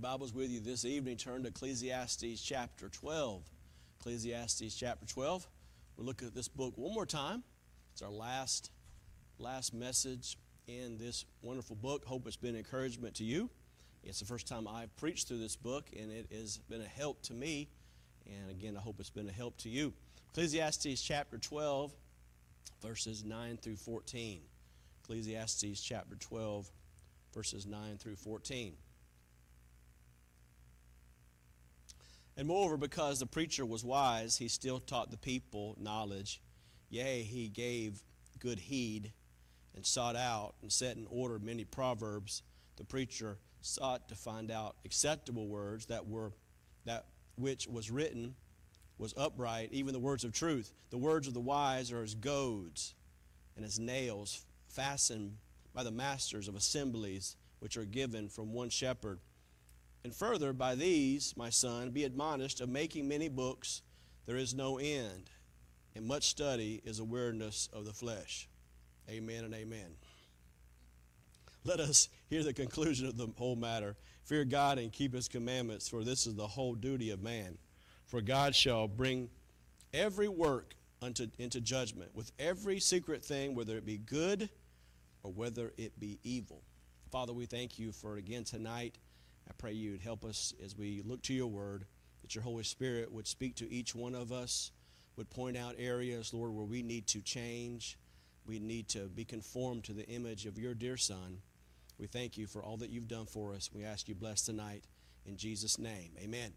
Bibles with you this evening, turn to Ecclesiastes chapter 12. Ecclesiastes chapter 12. We'll look at this book one more time. It's our last, last message in this wonderful book. Hope it's been encouragement to you. It's the first time I've preached through this book, and it has been a help to me. And again, I hope it's been a help to you. Ecclesiastes chapter 12, verses 9 through 14. Ecclesiastes chapter 12, verses 9 through 14. And moreover, because the preacher was wise, he still taught the people knowledge. Yea, he gave good heed and sought out and set in order many proverbs. The preacher sought to find out acceptable words that were that which was written was upright, even the words of truth. The words of the wise are as goads and as nails fastened by the masters of assemblies, which are given from one shepherd. And further, by these, my son, be admonished of making many books, there is no end, and much study is awareness of the flesh. Amen and amen. Let us hear the conclusion of the whole matter. Fear God and keep his commandments, for this is the whole duty of man. For God shall bring every work unto, into judgment, with every secret thing, whether it be good or whether it be evil. Father, we thank you for again tonight I pray you would help us as we look to your word, that your Holy Spirit would speak to each one of us, would point out areas, Lord, where we need to change. We need to be conformed to the image of your dear Son. We thank you for all that you've done for us. We ask you bless tonight in Jesus' name. Amen.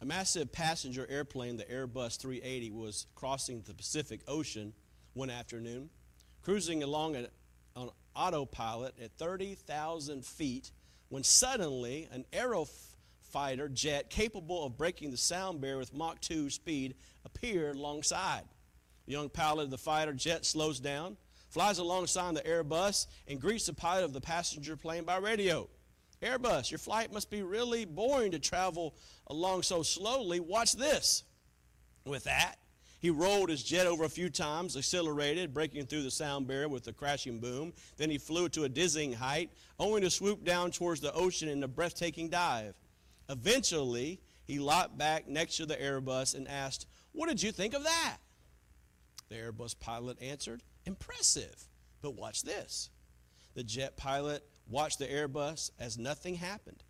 A massive passenger airplane, the Airbus 380, was crossing the Pacific Ocean one afternoon, cruising along autopilot at 30,000 feet when suddenly an aerofighter jet capable of breaking the sound barrier with Mach 2 speed appeared alongside. The young pilot of the fighter jet slows down, flies alongside the Airbus, and greets the pilot of the passenger plane by radio. Airbus, your flight must be really boring to travel along so slowly. Watch this. With that, he rolled his jet over a few times, accelerated, breaking through the sound barrier with a crashing boom. Then he flew to a dizzying height, only to swoop down towards the ocean in a breathtaking dive. Eventually, he locked back next to the Airbus and asked, What did you think of that? The Airbus pilot answered, Impressive. But watch this. The jet pilot watched the Airbus as nothing happened.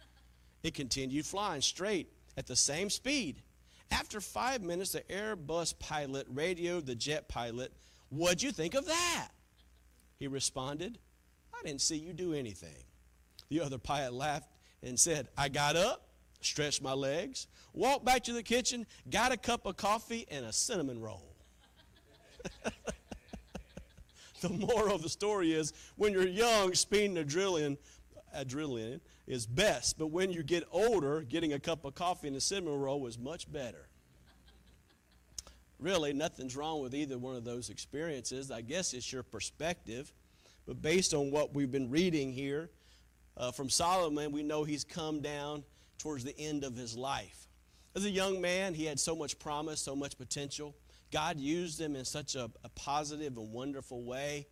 It continued flying straight at the same speed after five minutes, the Airbus pilot radioed the jet pilot, What'd you think of that? He responded, I didn't see you do anything. The other pilot laughed and said, I got up, stretched my legs, walked back to the kitchen, got a cup of coffee and a cinnamon roll. the moral of the story is when you're young, speeding adrenaline, adrenaline is best, but when you get older, getting a cup of coffee and a cinnamon roll is much better. really, nothing's wrong with either one of those experiences. I guess it's your perspective. But based on what we've been reading here uh, from Solomon, we know he's come down towards the end of his life. As a young man, he had so much promise, so much potential. God used him in such a, a positive and wonderful way,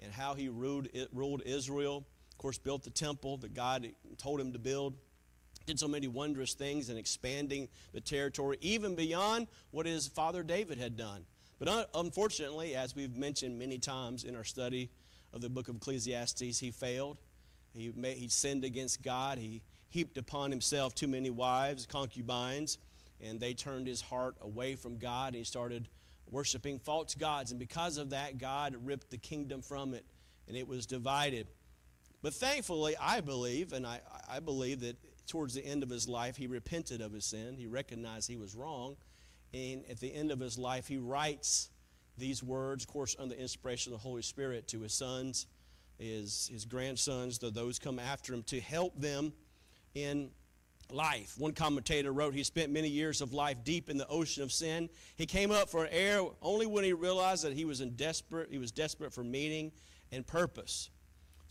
and how he ruled, ruled Israel of course, built the temple that God told him to build. Did so many wondrous things in expanding the territory, even beyond what his father David had done. But unfortunately, as we've mentioned many times in our study of the book of Ecclesiastes, he failed. He, he sinned against God. He heaped upon himself too many wives, concubines, and they turned his heart away from God. And he started worshiping false gods. And because of that, God ripped the kingdom from it, and it was divided. But thankfully, I believe, and I, I believe that towards the end of his life, he repented of his sin. He recognized he was wrong. And at the end of his life, he writes these words, of course, under the inspiration of the Holy Spirit, to his sons, his, his grandsons, to those come after him, to help them in life. One commentator wrote, He spent many years of life deep in the ocean of sin. He came up for air only when he realized that he was in desperate, he was desperate for meaning and purpose.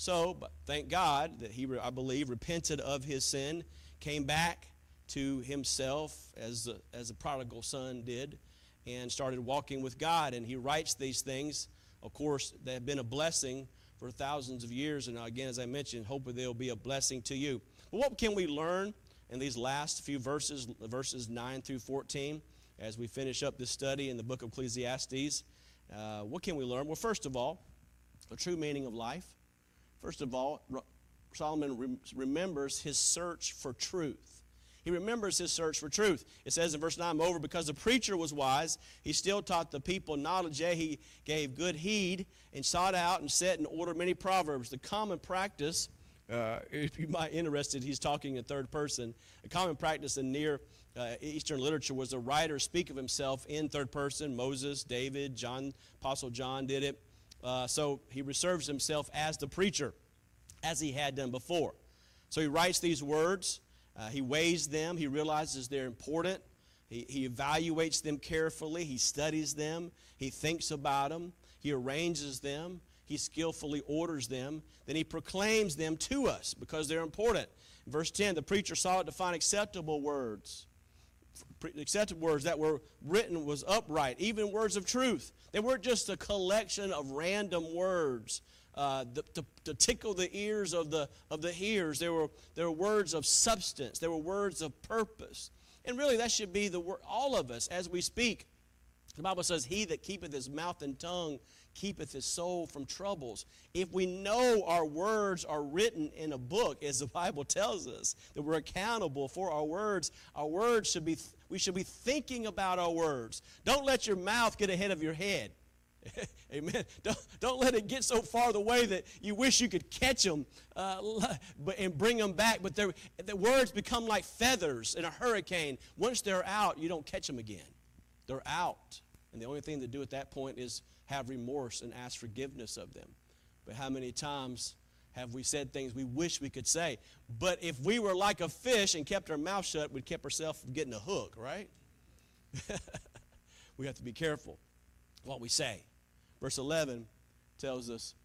So, but thank God that he, I believe, repented of his sin, came back to himself as the, as the prodigal son did, and started walking with God. And he writes these things, of course, that have been a blessing for thousands of years. And again, as I mentioned, hopefully they'll be a blessing to you. But what can we learn in these last few verses, verses 9 through 14, as we finish up this study in the book of Ecclesiastes? Uh, what can we learn? Well, first of all, the true meaning of life. First of all, Solomon remembers his search for truth. He remembers his search for truth. It says in verse 9, over because the preacher was wise, he still taught the people knowledge. Yea, he gave good heed and sought out and set in order many proverbs. The common practice, uh, if you might interested, he's talking in third person. A common practice in near uh, Eastern literature was a writer speak of himself in third person. Moses, David, John, Apostle John did it. Uh, so he reserves himself as the preacher, as he had done before. So he writes these words uh, he weighs them, he realizes they're important. He, he evaluates them carefully, he studies them, he thinks about them, he arranges them, he skillfully orders them, then he proclaims them to us because they're important. Verse 10, the preacher sought to find acceptable words. Acceptable words that were written was upright, even words of truth. They weren't just a collection of random words uh, to, to, tickle the ears of the, of the hearers. There were, there were words of substance, there were words of purpose. And really, that should be the word, all of us as we speak. The Bible says, He that keepeth his mouth and tongue keepeth his soul from troubles. If we know our words are written in a book, as the Bible tells us, that we're accountable for our words, our words should be, we should be thinking about our words. Don't let your mouth get ahead of your head. Amen. Don't, don't let it get so far the way that you wish you could catch them uh, but, and bring them back. But the words become like feathers in a hurricane. Once they're out, you don't catch them again. They're out. And the only thing to do at that point is have remorse and ask forgiveness of them. But how many times have we said things we wish we could say? But if we were like a fish and kept our mouth shut, we'd keep ourselves from getting a hook, right? we have to be careful what we say. Verse 11 tells us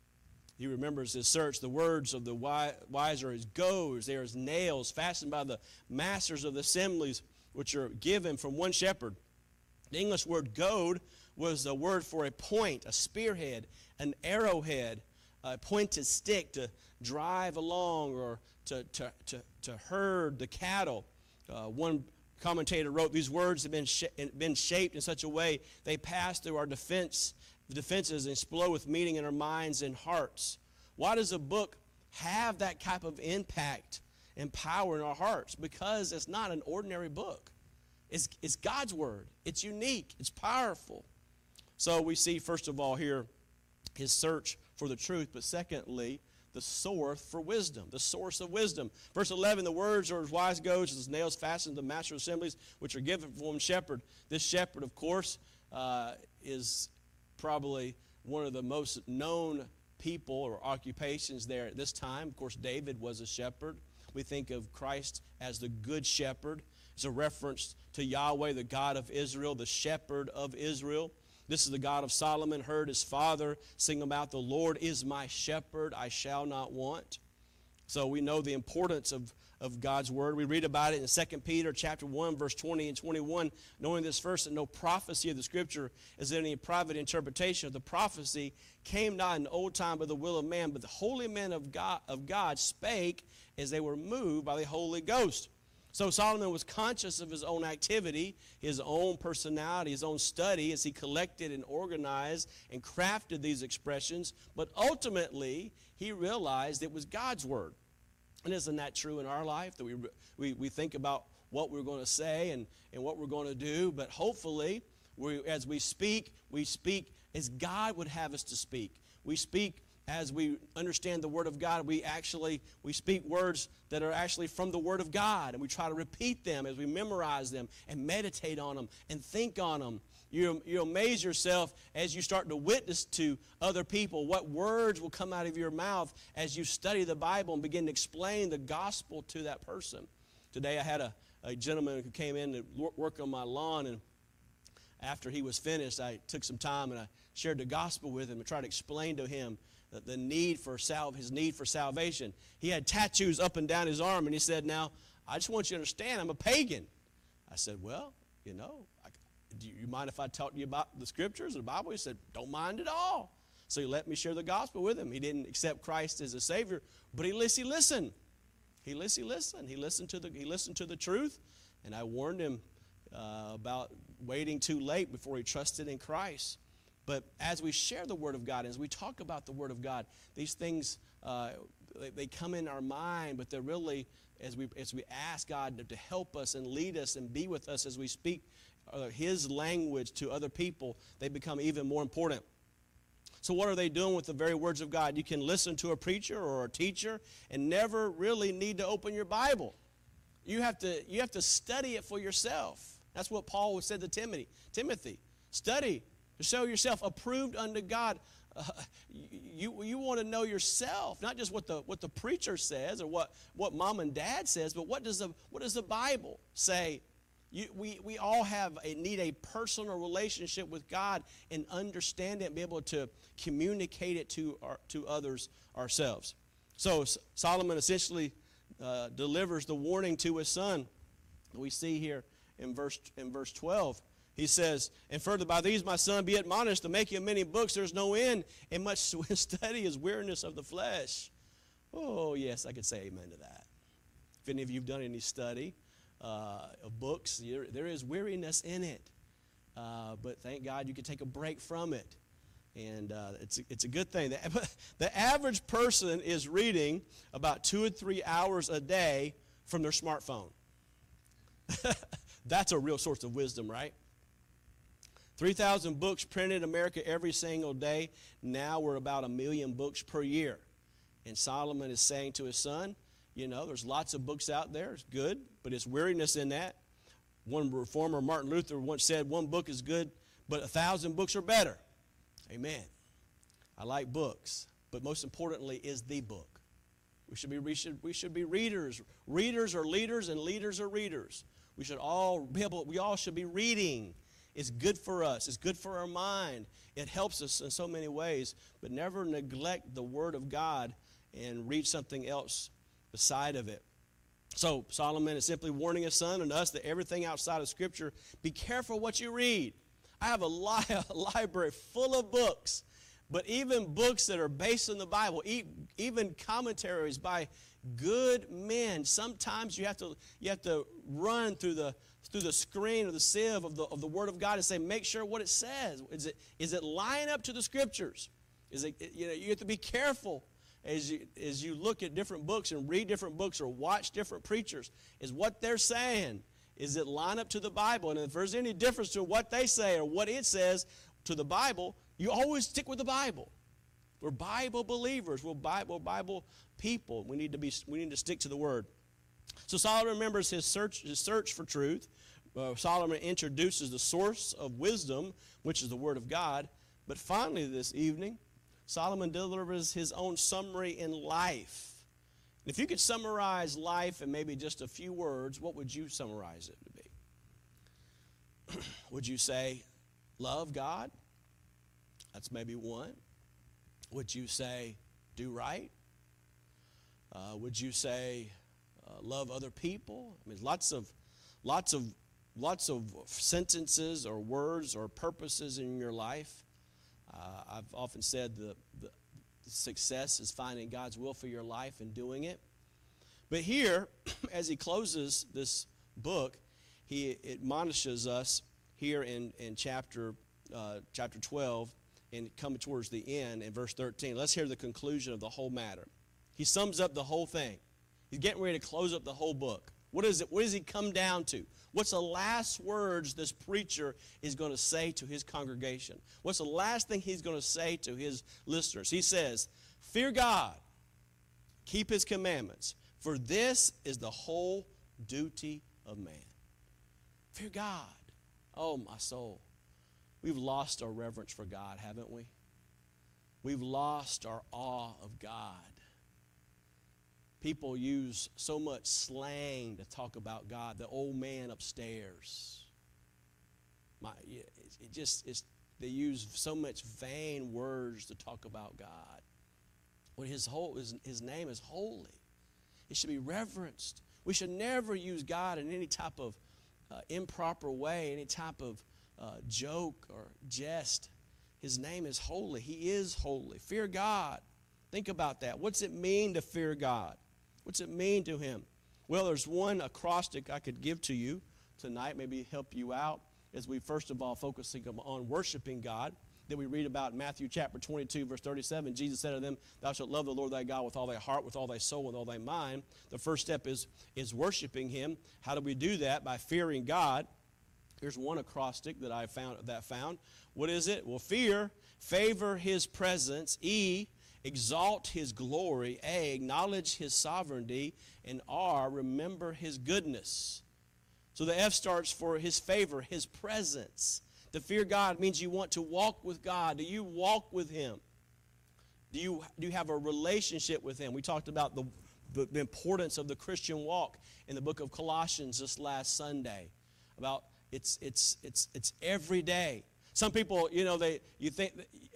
he remembers his search. The words of the wise are as goads, they are as nails fastened by the masters of the assemblies, which are given from one shepherd. The English word goad was the word for a point, a spearhead, an arrowhead, a pointed stick to drive along or to, to, to, to herd the cattle. Uh, one commentator wrote these words have been, sh- been shaped in such a way they pass through our defense defenses explode with meaning in our minds and hearts. Why does a book have that type of impact and power in our hearts? Because it's not an ordinary book. It's, it's God's Word. It's unique. It's powerful. So we see, first of all, here his search for the truth, but secondly, the source for wisdom, the source of wisdom. Verse 11, the words are as wise goads as nails fastened to the master assemblies, which are given from one shepherd. This shepherd, of course, uh, is probably one of the most known people or occupations there at this time. Of course, David was a shepherd. We think of Christ as the good shepherd. It's a reference to Yahweh, the God of Israel, the shepherd of Israel. This is the God of Solomon, heard his father sing about, The Lord is my shepherd, I shall not want. So we know the importance of of God's word. We read about it in 2 Peter chapter 1 verse 20 and 21, knowing this first that no prophecy of the scripture is any private interpretation of the prophecy came not in old time by the will of man, but the holy men of God, of God spake as they were moved by the Holy Ghost. So Solomon was conscious of his own activity, his own personality, his own study as he collected and organized and crafted these expressions, but ultimately he realized it was God's word. And isn't that true in our life that we, we, we think about what we're going to say and, and what we're going to do? But hopefully, we, as we speak, we speak as God would have us to speak. We speak as we understand the word of god we actually we speak words that are actually from the word of god and we try to repeat them as we memorize them and meditate on them and think on them you, you amaze yourself as you start to witness to other people what words will come out of your mouth as you study the Bible and begin to explain the gospel to that person. Today I had a, a gentleman who came in to work on my lawn, and after he was finished, I took some time and I shared the gospel with him and tried to explain to him the, need for sal- his need for salvation. He had tattoos up and down his arm, and he said, Now, I just want you to understand, I'm a pagan. I said, Well, you know, do you mind if I talk to you about the scriptures or the Bible? He said, Don't mind at all. So he let me share the gospel with him. He didn't accept Christ as a Savior, but he, he listened. he listened. He listened. He listened to the he listened to the truth, and I warned him uh, about waiting too late before he trusted in Christ. But as we share the Word of God, as we talk about the Word of God, these things uh, they, they, come in our mind, but they're really as we as we ask God to, to help us and lead us and be with us as we speak uh, His language to other people, they become even more important. So, what are they doing with the very words of God? You can listen to a preacher or a teacher and never really need to open your Bible. You have to, you have to study it for yourself. That's what Paul said to Timothy. Timothy, study to show yourself approved unto God. Uh, you, you want to know yourself, not just what the, what the preacher says or what, what mom and dad says, but what does the, what does the Bible say you, we, we all have a, need a personal relationship with God and understand it and be able to communicate it to, our, to others ourselves. So Solomon essentially uh, delivers the warning to his son. We see here in verse, in verse 12. He says, And further, by these, my son, be admonished to make you many books. There's no end, and much study is weariness of the flesh. Oh, yes, I could say amen to that. If any of you have done any study, uh, of books. There is weariness in it. Uh, but thank God you can take a break from it. And uh, it's, a, it's a good thing. The, the average person is reading about two or three hours a day from their smartphone. That's a real source of wisdom, right? 3,000 books printed in America every single day. Now we're about a million books per year. And Solomon is saying to his son, you know, there's lots of books out there. It's good, but it's weariness in that. One reformer, Martin Luther, once said, one book is good, but a thousand books are better. Amen. I like books, but most importantly is the book. We should be, we should, we should be readers. Readers are leaders, and leaders are readers. We should all be able, we all should be reading. It's good for us. It's good for our mind. It helps us in so many ways, but never neglect the Word of God and read something else beside of it. So Solomon is simply warning his son and us that everything outside of Scripture, be careful what you read. I have a, li- a library full of books, but even books that are based on the Bible, even commentaries by good men. Sometimes you have to you have to run through the through the screen or the sieve of the, of the Word of God and say, make sure what it says. Is it, is it lying up to the Scriptures? Is it, you know, you have to be careful as you, as you look at different books and read different books or watch different preachers is what they're saying. Is it line up to the Bible? And if there's any difference to what they say or what it says to the Bible, you always stick with the Bible. We're Bible believers. We're Bible, Bible people. We need to be. We need to stick to the Word. So Solomon remembers his search, his search for truth. Uh, Solomon introduces the source of wisdom, which is the Word of God. But finally, this evening, Solomon delivers his own summary in life. If you could summarize life in maybe just a few words, what would you summarize it to be? would you say, love God? That's maybe one. Would you say, do right? Uh, would you say, uh, love other people? I mean, lots of, lots of, lots of sentences or words or purposes in your life. Uh, I've often said the, the, success is finding God's will for your life and doing it. But here, as he closes this book, he admonishes us here in, in chapter, uh, chapter 12 and coming towards the end in verse 13. Let's hear the conclusion of the whole matter. He sums up the whole thing. He's getting ready to close up the whole book. What is it? What does he come down to? What's the last words this preacher is going to say to his congregation? What's the last thing he's going to say to his listeners? He says, Fear God, keep his commandments, for this is the whole duty of man. Fear God. Oh, my soul. We've lost our reverence for God, haven't we? We've lost our awe of God. People use so much slang to talk about God. The old man upstairs. My, it just it's, they use so much vain words to talk about God. When his whole his, his name is holy, it should be reverenced. We should never use God in any type of uh, improper way, any type of uh, joke or jest. His name is holy. He is holy. Fear God. Think about that. What's it mean to fear God? What's it mean to him? Well, there's one acrostic I could give to you tonight, maybe help you out as we first of all focusing on worshiping God that we read about Matthew chapter 22, verse 37. Jesus said to them, Thou shalt love the Lord thy God with all thy heart, with all thy soul, with all thy mind. The first step is, is worshiping him. How do we do that? By fearing God. Here's one acrostic that I found that found. What is it? Well, fear, favor his presence, E, exalt his glory, A, acknowledge his sovereignty, and R, remember his goodness. So the F starts for his favor, his presence. To fear God means you want to walk with God. Do you walk with him? Do you, do you have a relationship with him? We talked about the, the, importance of the Christian walk in the book of Colossians this last Sunday. About it's, it's, it's, it's every day. Some people, you know, they, you think,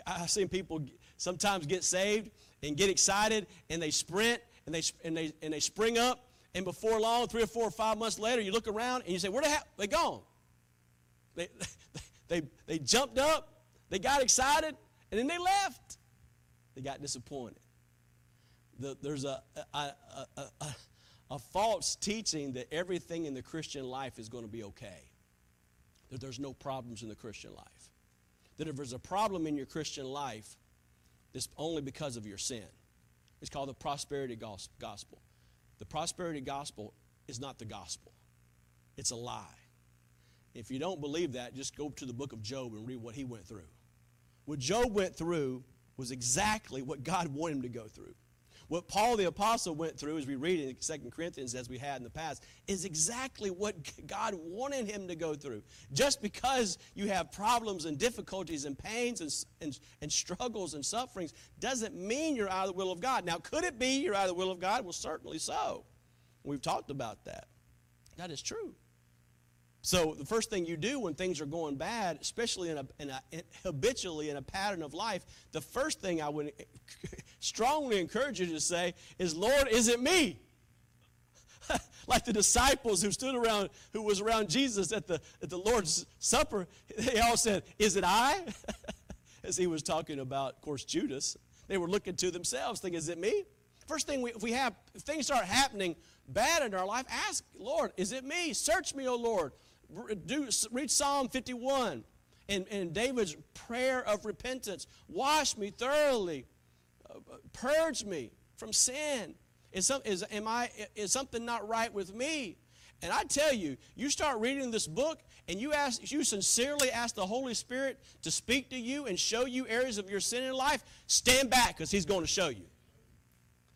I've seen people sometimes get saved and get excited and they sprint and they, and they, and they spring up and before long, three or four or five months later, you look around and you say, where the hell, they gone. They, they, they jumped up, they got excited, and then they left. They got disappointed. The, there's a, a, a, a, a false teaching that everything in the Christian life is going to be okay, that there's no problems in the Christian life. That if there's a problem in your Christian life, it's only because of your sin. It's called the prosperity gospel. The prosperity gospel is not the gospel, it's a lie. If you don't believe that, just go to the book of Job and read what he went through. What Job went through was exactly what God wanted him to go through. What Paul the Apostle went through, as we read in 2 Corinthians, as we had in the past, is exactly what God wanted him to go through. Just because you have problems and difficulties and pains and, and, and struggles and sufferings doesn't mean you're out of the will of God. Now, could it be you're out of the will of God? Well, certainly so. We've talked about that. That is true. So the first thing you do when things are going bad, especially in a, in a habitually in a pattern of life, the first thing I would strongly encourage you to say is, "Lord, is it me?" like the disciples who stood around, who was around Jesus at the at the Lord's Supper, they all said, "Is it I?" As he was talking about, of course, Judas. They were looking to themselves, thinking, "Is it me?" First thing we, if we have, if things start happening bad in our life, ask, Lord, is it me? Search me, O Lord do, read Psalm 51 and, and David's prayer of repentance. Wash me thoroughly, purge me from sin. Is, some, is, am I, is something not right with me? And I tell you, you start reading this book and you ask, you sincerely ask the Holy Spirit to speak to you and show you areas of your sin in life, stand back because He's going to show you.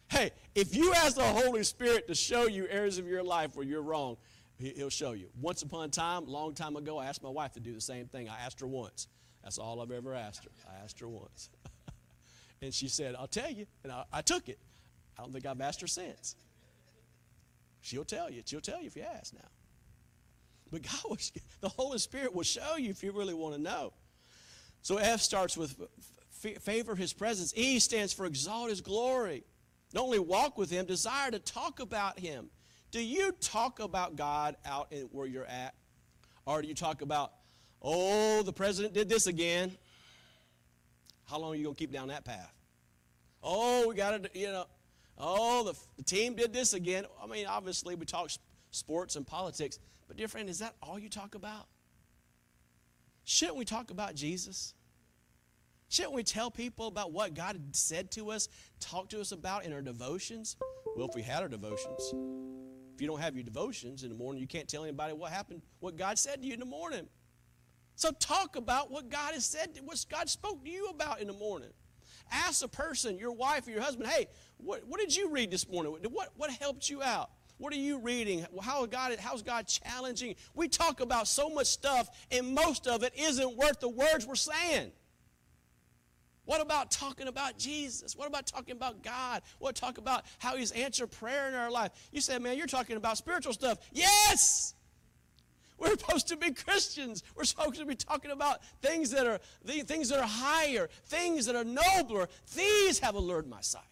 Hey, if you ask the Holy Spirit to show you areas of your life where you're wrong, He'll show you. Once upon a time, long time ago, I asked my wife to do the same thing. I asked her once. That's all I've ever asked her. I asked her once. and she said, I'll tell you. And I, I, took it. I don't think I've asked her since. She'll tell you. She'll tell you if you ask now. But God, was, the Holy Spirit will show you if you really want to know. So F starts with favor his presence. E stands for exalt his glory. Not only walk with him, desire to talk about him. Do you talk about God out in where you're at? Or do you talk about, oh, the president did this again? How long are you going to keep down that path? Oh, we got to, you know, oh, the, the team did this again. I mean, obviously, we talk sports and politics, but dear friend, is that all you talk about? Shouldn't we talk about Jesus? Shouldn't we tell people about what God said to us, talk to us about in our devotions? Well, if we had our devotions, if you don't have your devotions in the morning, you can't tell anybody what happened, what God said to you in the morning. So talk about what God has said, what God spoke to you about in the morning. Ask a person, your wife or your husband, hey, what, what did you read this morning? What, what helped you out? What are you reading? How God, how's God challenging? We talk about so much stuff, and most of it isn't worth the words we're saying. What about talking about Jesus? What about talking about God? What talk about how He's answered prayer in our life? You said, man, you're talking about spiritual stuff. Yes! We're supposed to be Christians. We're supposed to be talking about things that are things that are higher, things that are nobler. These have allured my sight.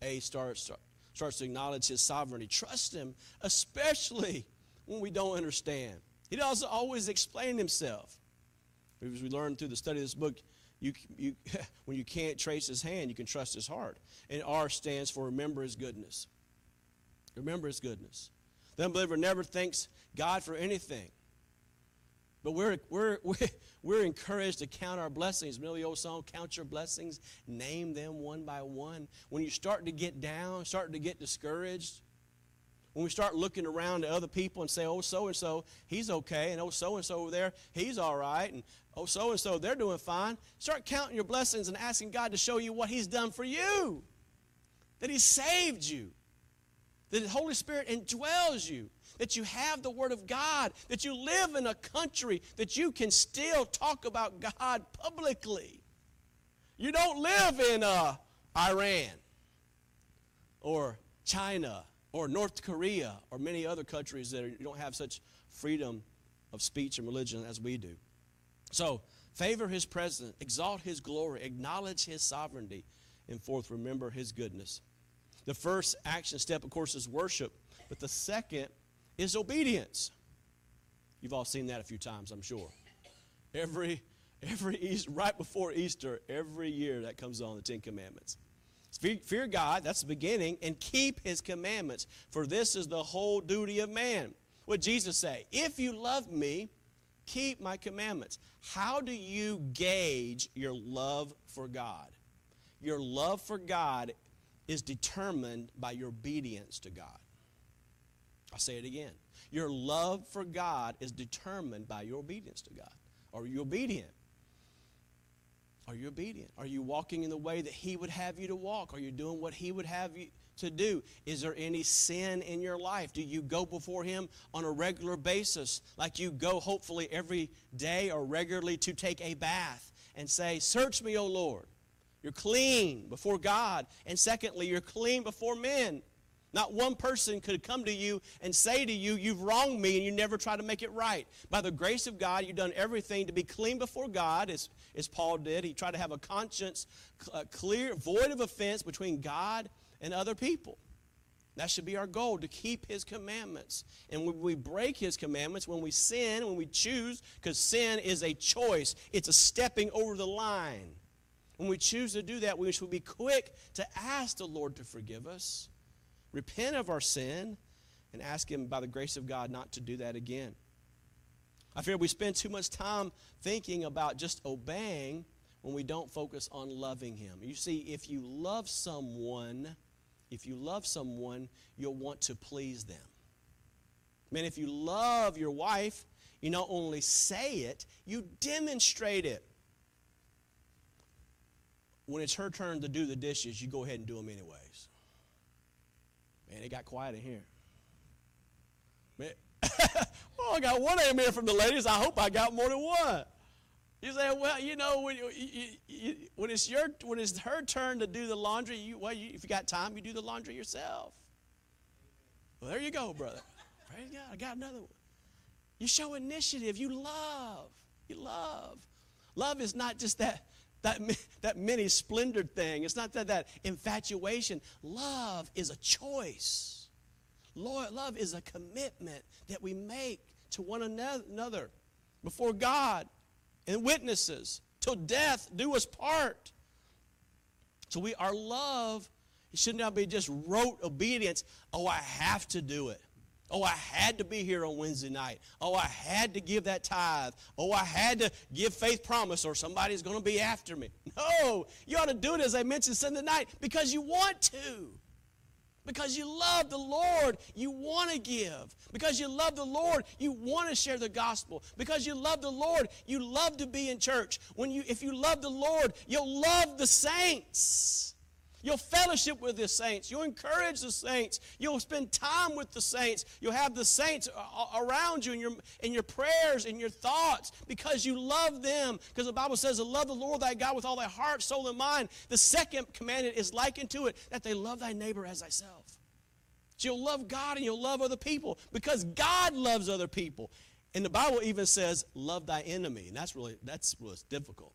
A starts starts to acknowledge his sovereignty. Trust him, especially when we don't understand. He doesn't always explain himself as we learn through the study of this book, you, you, when you can't trace his hand, you can trust his heart. And R stands for remember his goodness. Remember his goodness. The unbeliever never thanks God for anything. But we're, we're, we're, encouraged to count our blessings. Remember the old song, Count Your Blessings, name them one by one. When you start to get down, start to get discouraged, when we start looking around at other people and say, oh, so and so, he's okay, and oh, so and so over there, he's all right, and oh, so and so, they're doing fine, start counting your blessings and asking God to show you what he's done for you, that he saved you, that the Holy Spirit indwells you, that you have the Word of God, that you live in a country that you can still talk about God publicly. You don't live in uh, Iran or China or North Korea or many other countries that are, you don't have such freedom of speech and religion as we do. So, favor his presence, exalt his glory, acknowledge his sovereignty, and fourth, remember his goodness. The first action step, of course, is worship, but the second is obedience. You've all seen that a few times, I'm sure. Every every Easter, right before Easter, every year that comes on the Ten Commandments. Fear God, that's the beginning, and keep his commandments, for this is the whole duty of man. What Jesus say? If you love me, keep my commandments. How do you gauge your love for God? Your love for God is determined by your obedience to God. I'll say it again. Your love for God is determined by your obedience to God. Are you obedient? Are you obedient? Are you walking in the way that He would have you to walk? Are you doing what He would have you to do? Is there any sin in your life? Do you go before Him on a regular basis, like you go hopefully every day or regularly to take a bath and say, Search me, O Lord? You're clean before God. And secondly, you're clean before men. Not one person could come to you and say to you, You've wronged me, and you never try to make it right. By the grace of God, you've done everything to be clean before God, as, as Paul did. He tried to have a conscience clear, void of offense between God and other people. That should be our goal to keep His commandments. And when we break His commandments, when we sin, when we choose, because sin is a choice, it's a stepping over the line. When we choose to do that, we should be quick to ask the Lord to forgive us repent of our sin, and ask Him by the grace of God not to do that again. I fear we spend too much time thinking about just obeying when we don't focus on loving Him. You see, if you love someone, if you love someone, you'll want to please them. Man, if you love your wife, you not only say it, you demonstrate it. When it's her turn to do the dishes, you go ahead and do them anyways. Man, it got quiet in here. Man, well, oh, I got one amen from the ladies. I hope I got more than one. You say, well, you know, when, you, you, you, when it's your when it's her turn to do the laundry, you, well, if you got time, you do the laundry yourself. Well, there you go, brother. Praise God. I got another one. You show initiative. You love. You love. Love is not just that that, that many splendored thing. It's not that, that infatuation. Love is a choice. Lord, Love is a commitment that we make to one another before God and witnesses till death do us part. So we our love it should not be just rote obedience. Oh, I have to do it. Oh, I had to be here on Wednesday night. Oh, I had to give that tithe. Oh, I had to give faith promise or somebody's going to be after me. No, you ought to do it as I mentioned Sunday night because you want to. Because you love the Lord, you want to give. Because you love the Lord, you want to share the gospel. Because you love the Lord, you love to be in church. When you if you love the Lord, you'll love the saints. You'll fellowship with the saints. You'll encourage the saints. You'll spend time with the saints. You'll have the saints around you in your, in your prayers, in your thoughts, because you love them. Because the Bible says to love the Lord thy God with all thy heart, soul, and mind. The second commandment is likened to it, that they love thy neighbor as thyself. So you'll love God and you'll love other people because God loves other people. And the Bible even says, love thy enemy. And that's really, that's what's difficult.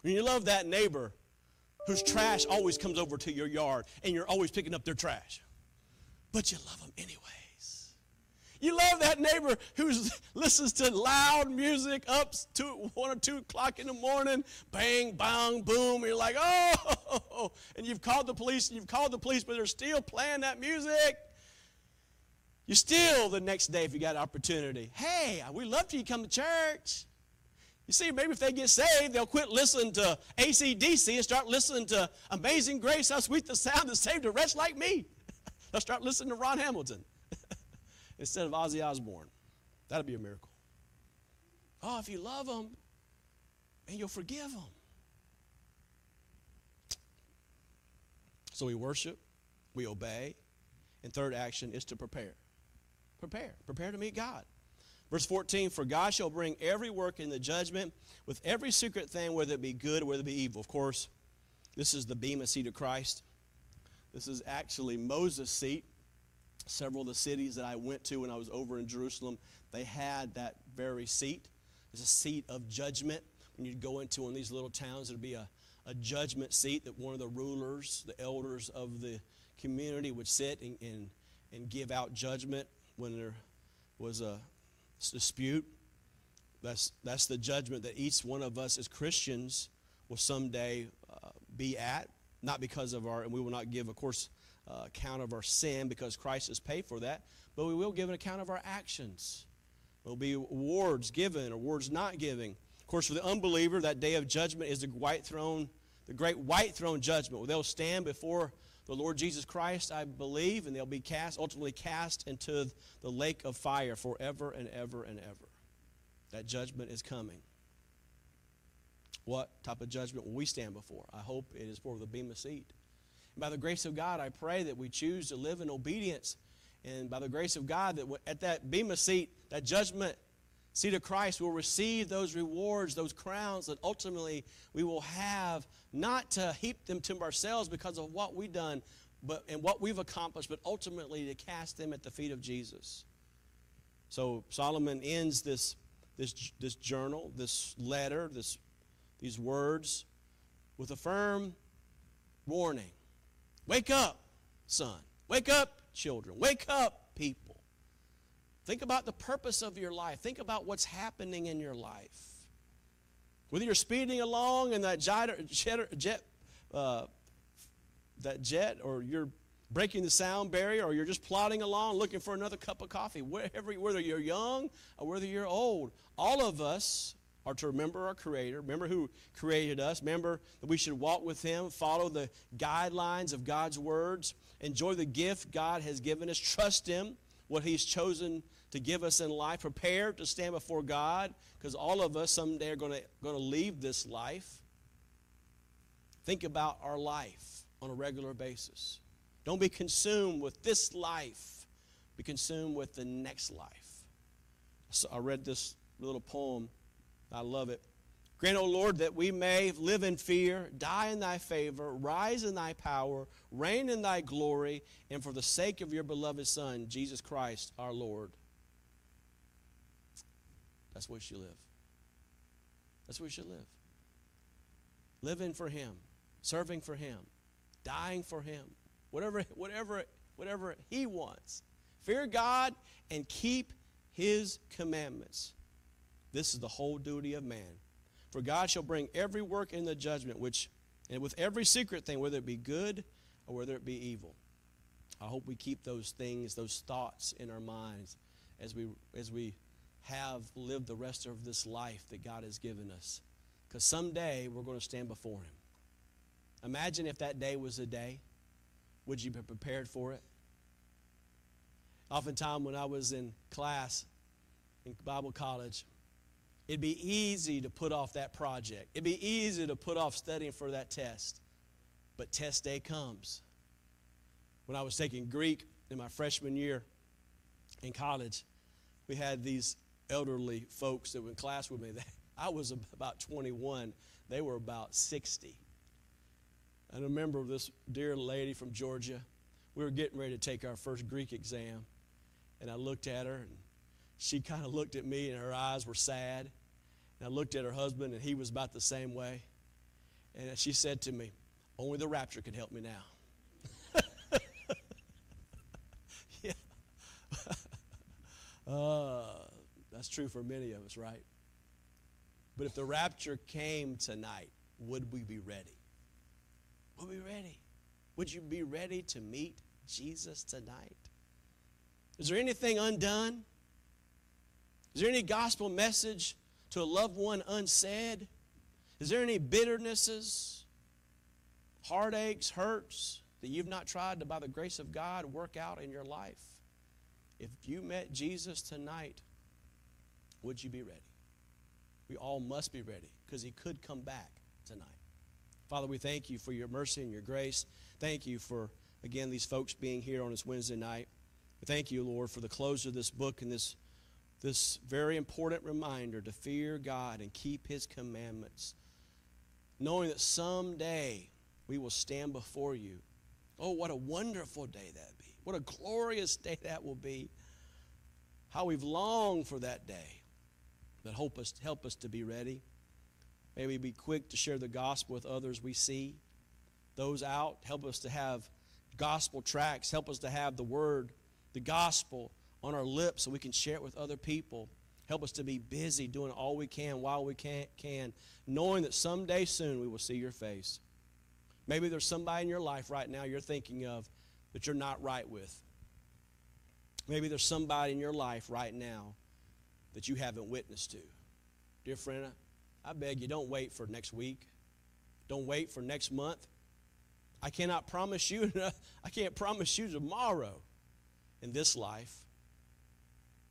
When you love that neighbor, whose trash always comes over to your yard and you're always picking up their trash. But you love them anyways. You love that neighbor who listens to loud music up to one or two o'clock in the morning, bang, bang, boom. You're like, oh, and you've called the police and you've called the police, but they're still playing that music. You still, the next day, if you got an opportunity, hey, we love you come to church. You see, maybe if they get saved, they'll quit listening to ACDC and start listening to Amazing Grace, how sweet the sound that saved a wretch like me. they'll start listening to Ron Hamilton instead of Ozzy Osbourne. That'd be a miracle. Oh, if you love them, and you'll forgive them. So we worship, we obey, and third action is to prepare. Prepare. Prepare to meet God. Verse 14, for God shall bring every work in the judgment with every secret thing, whether it be good or whether it be evil. Of course, this is the bema seat of Christ. This is actually Moses' seat. Several of the cities that I went to when I was over in Jerusalem, they had that very seat. It's a seat of judgment. When you'd go into one of these little towns, there'd be a, a judgment seat that one of the rulers, the elders of the community would sit and, and, and give out judgment when there was a dispute. That's, that's the judgment that each one of us as Christians will someday uh, be at, not because of our, and we will not give, of course, uh, account of our sin because Christ has paid for that, but we will give an account of our actions. There will be awards given, awards not giving. Of course, for the unbeliever, that day of judgment is the white throne, the great white throne judgment, where they'll stand before the Lord Jesus Christ, I believe, and they'll be cast, ultimately cast into the lake of fire forever and ever and ever. That judgment is coming. What type of judgment will we stand before? I hope it is for the Bema seat. And by the grace of God, I pray that we choose to live in obedience. And by the grace of God, that at that Bema seat, that judgment seat of Christ, we'll receive those rewards, those crowns that ultimately we will have, not to heap them to ourselves because of what we've done but, and what we've accomplished, but ultimately to cast them at the feet of Jesus. So Solomon ends this, this, this journal, this letter, this, these words with a firm warning Wake up, son. Wake up, children. Wake up, people. Think about the purpose of your life. Think about what's happening in your life. Whether you're speeding along in that jet, jet, uh, that jet, or you're breaking the sound barrier, or you're just plodding along looking for another cup of coffee, wherever, whether you're young or whether you're old, all of us are to remember our Creator, remember who created us, remember that we should walk with Him, follow the guidelines of God's words, enjoy the gift God has given us, trust Him, what He's chosen to give us in life, prepare to stand before God, because all of us someday are going to, leave this life. Think about our life on a regular basis. Don't be consumed with this life, be consumed with the next life. So I read this little poem. I love it. Grant, O Lord, that we may live in fear, die in thy favor, rise in thy power, reign in thy glory, and for the sake of your beloved Son, Jesus Christ our Lord. That's where we should live. That's where we should live. Living for Him, serving for Him, dying for Him, whatever, whatever, whatever He wants. Fear God and keep His commandments. This is the whole duty of man. For God shall bring every work in the judgment, which, and with every secret thing, whether it be good or whether it be evil. I hope we keep those things, those thoughts in our minds as we as we have lived the rest of this life that God has given us. Because someday we're going to stand before Him. Imagine if that day was a day. Would you be prepared for it? Oftentimes, when I was in class in Bible college, it'd be easy to put off that project. It'd be easy to put off studying for that test. But test day comes. When I was taking Greek in my freshman year in college, we had these elderly folks that were in class with me. I was about 21, they were about 60. And I remember this dear lady from Georgia. We were getting ready to take our first Greek exam, and I looked at her, and she kind of looked at me, and her eyes were sad. And I looked at her husband, and he was about the same way. And she said to me, Only the rapture can help me now. yeah. Uh, that's true for many of us, right? But if the rapture came tonight, would we be ready? Would we be ready? Would you be ready to meet Jesus tonight? Is there anything undone? Is there any gospel message to a loved one unsaid? Is there any bitternesses, heartaches, hurts that you've not tried to, by the grace of God, work out in your life? If you met Jesus tonight, would you be ready? We all must be ready because he could come back tonight. Father, we thank you for your mercy and your grace. Thank you for, again, these folks being here on this Wednesday night. Thank you, Lord, for the close of this book and this, this very important reminder to fear God and keep his commandments, knowing that someday we will stand before you. Oh, what a wonderful day that be. What a glorious day that will be. How we've longed for that day. Help us, help us to be ready. May we be quick to share the gospel with others we see. Those out, help us to have gospel tracts. Help us to have the word, the gospel on our lips so we can share it with other people. Help us to be busy doing all we can while we can, can knowing that someday soon we will see your face. Maybe there's somebody in your life right now you're thinking of that you're not right with. Maybe there's somebody in your life right now that you haven't witnessed to. Dear friend, I beg you, don't wait for next week. Don't wait for next month. I cannot promise you, I can't promise you tomorrow in this life.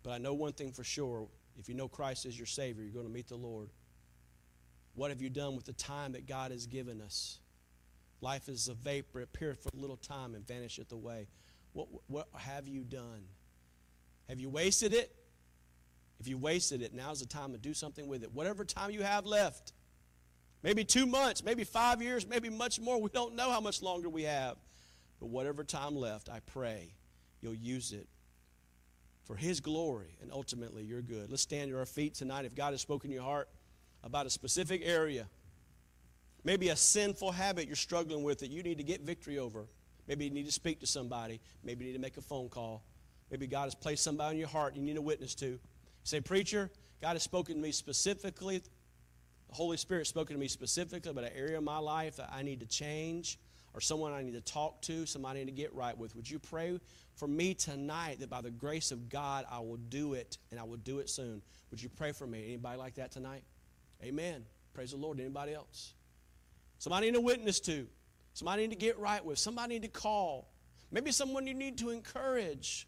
But I know one thing for sure if you know Christ as your Savior, you're going to meet the Lord. What have you done with the time that God has given us? Life is a vapor, it appeareth for a little time and vanisheth away. What, what have you done? Have you wasted it? If you wasted it, now's the time to do something with it. Whatever time you have left, maybe two months, maybe five years, maybe much more. We don't know how much longer we have. But whatever time left, I pray you'll use it for His glory and ultimately your good. Let's stand to our feet tonight. If God has spoken to your heart about a specific area, maybe a sinful habit you're struggling with that you need to get victory over. Maybe you need to speak to somebody. Maybe you need to make a phone call. Maybe God has placed somebody in your heart you need a witness to. Say, Preacher, God has spoken to me specifically. The Holy Spirit has spoken to me specifically about an area of my life that I need to change or someone I need to talk to, somebody I need to get right with. Would you pray for me tonight that by the grace of God I will do it and I will do it soon? Would you pray for me? Anybody like that tonight? Amen. Praise the Lord. Anybody else? Somebody I need a witness to. Somebody I need to get right with. Somebody I need to call. Maybe someone you need to encourage.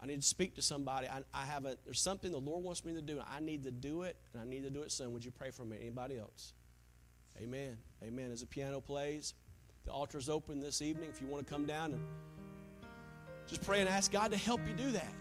I need to speak to somebody. I, I have a, there's something the Lord wants me to do. I need to do it, and I need to do it soon. Would you pray for me? Anybody else? Amen. Amen. As the piano plays, the altar is open this evening. If you want to come down and just pray and ask God to help you do that.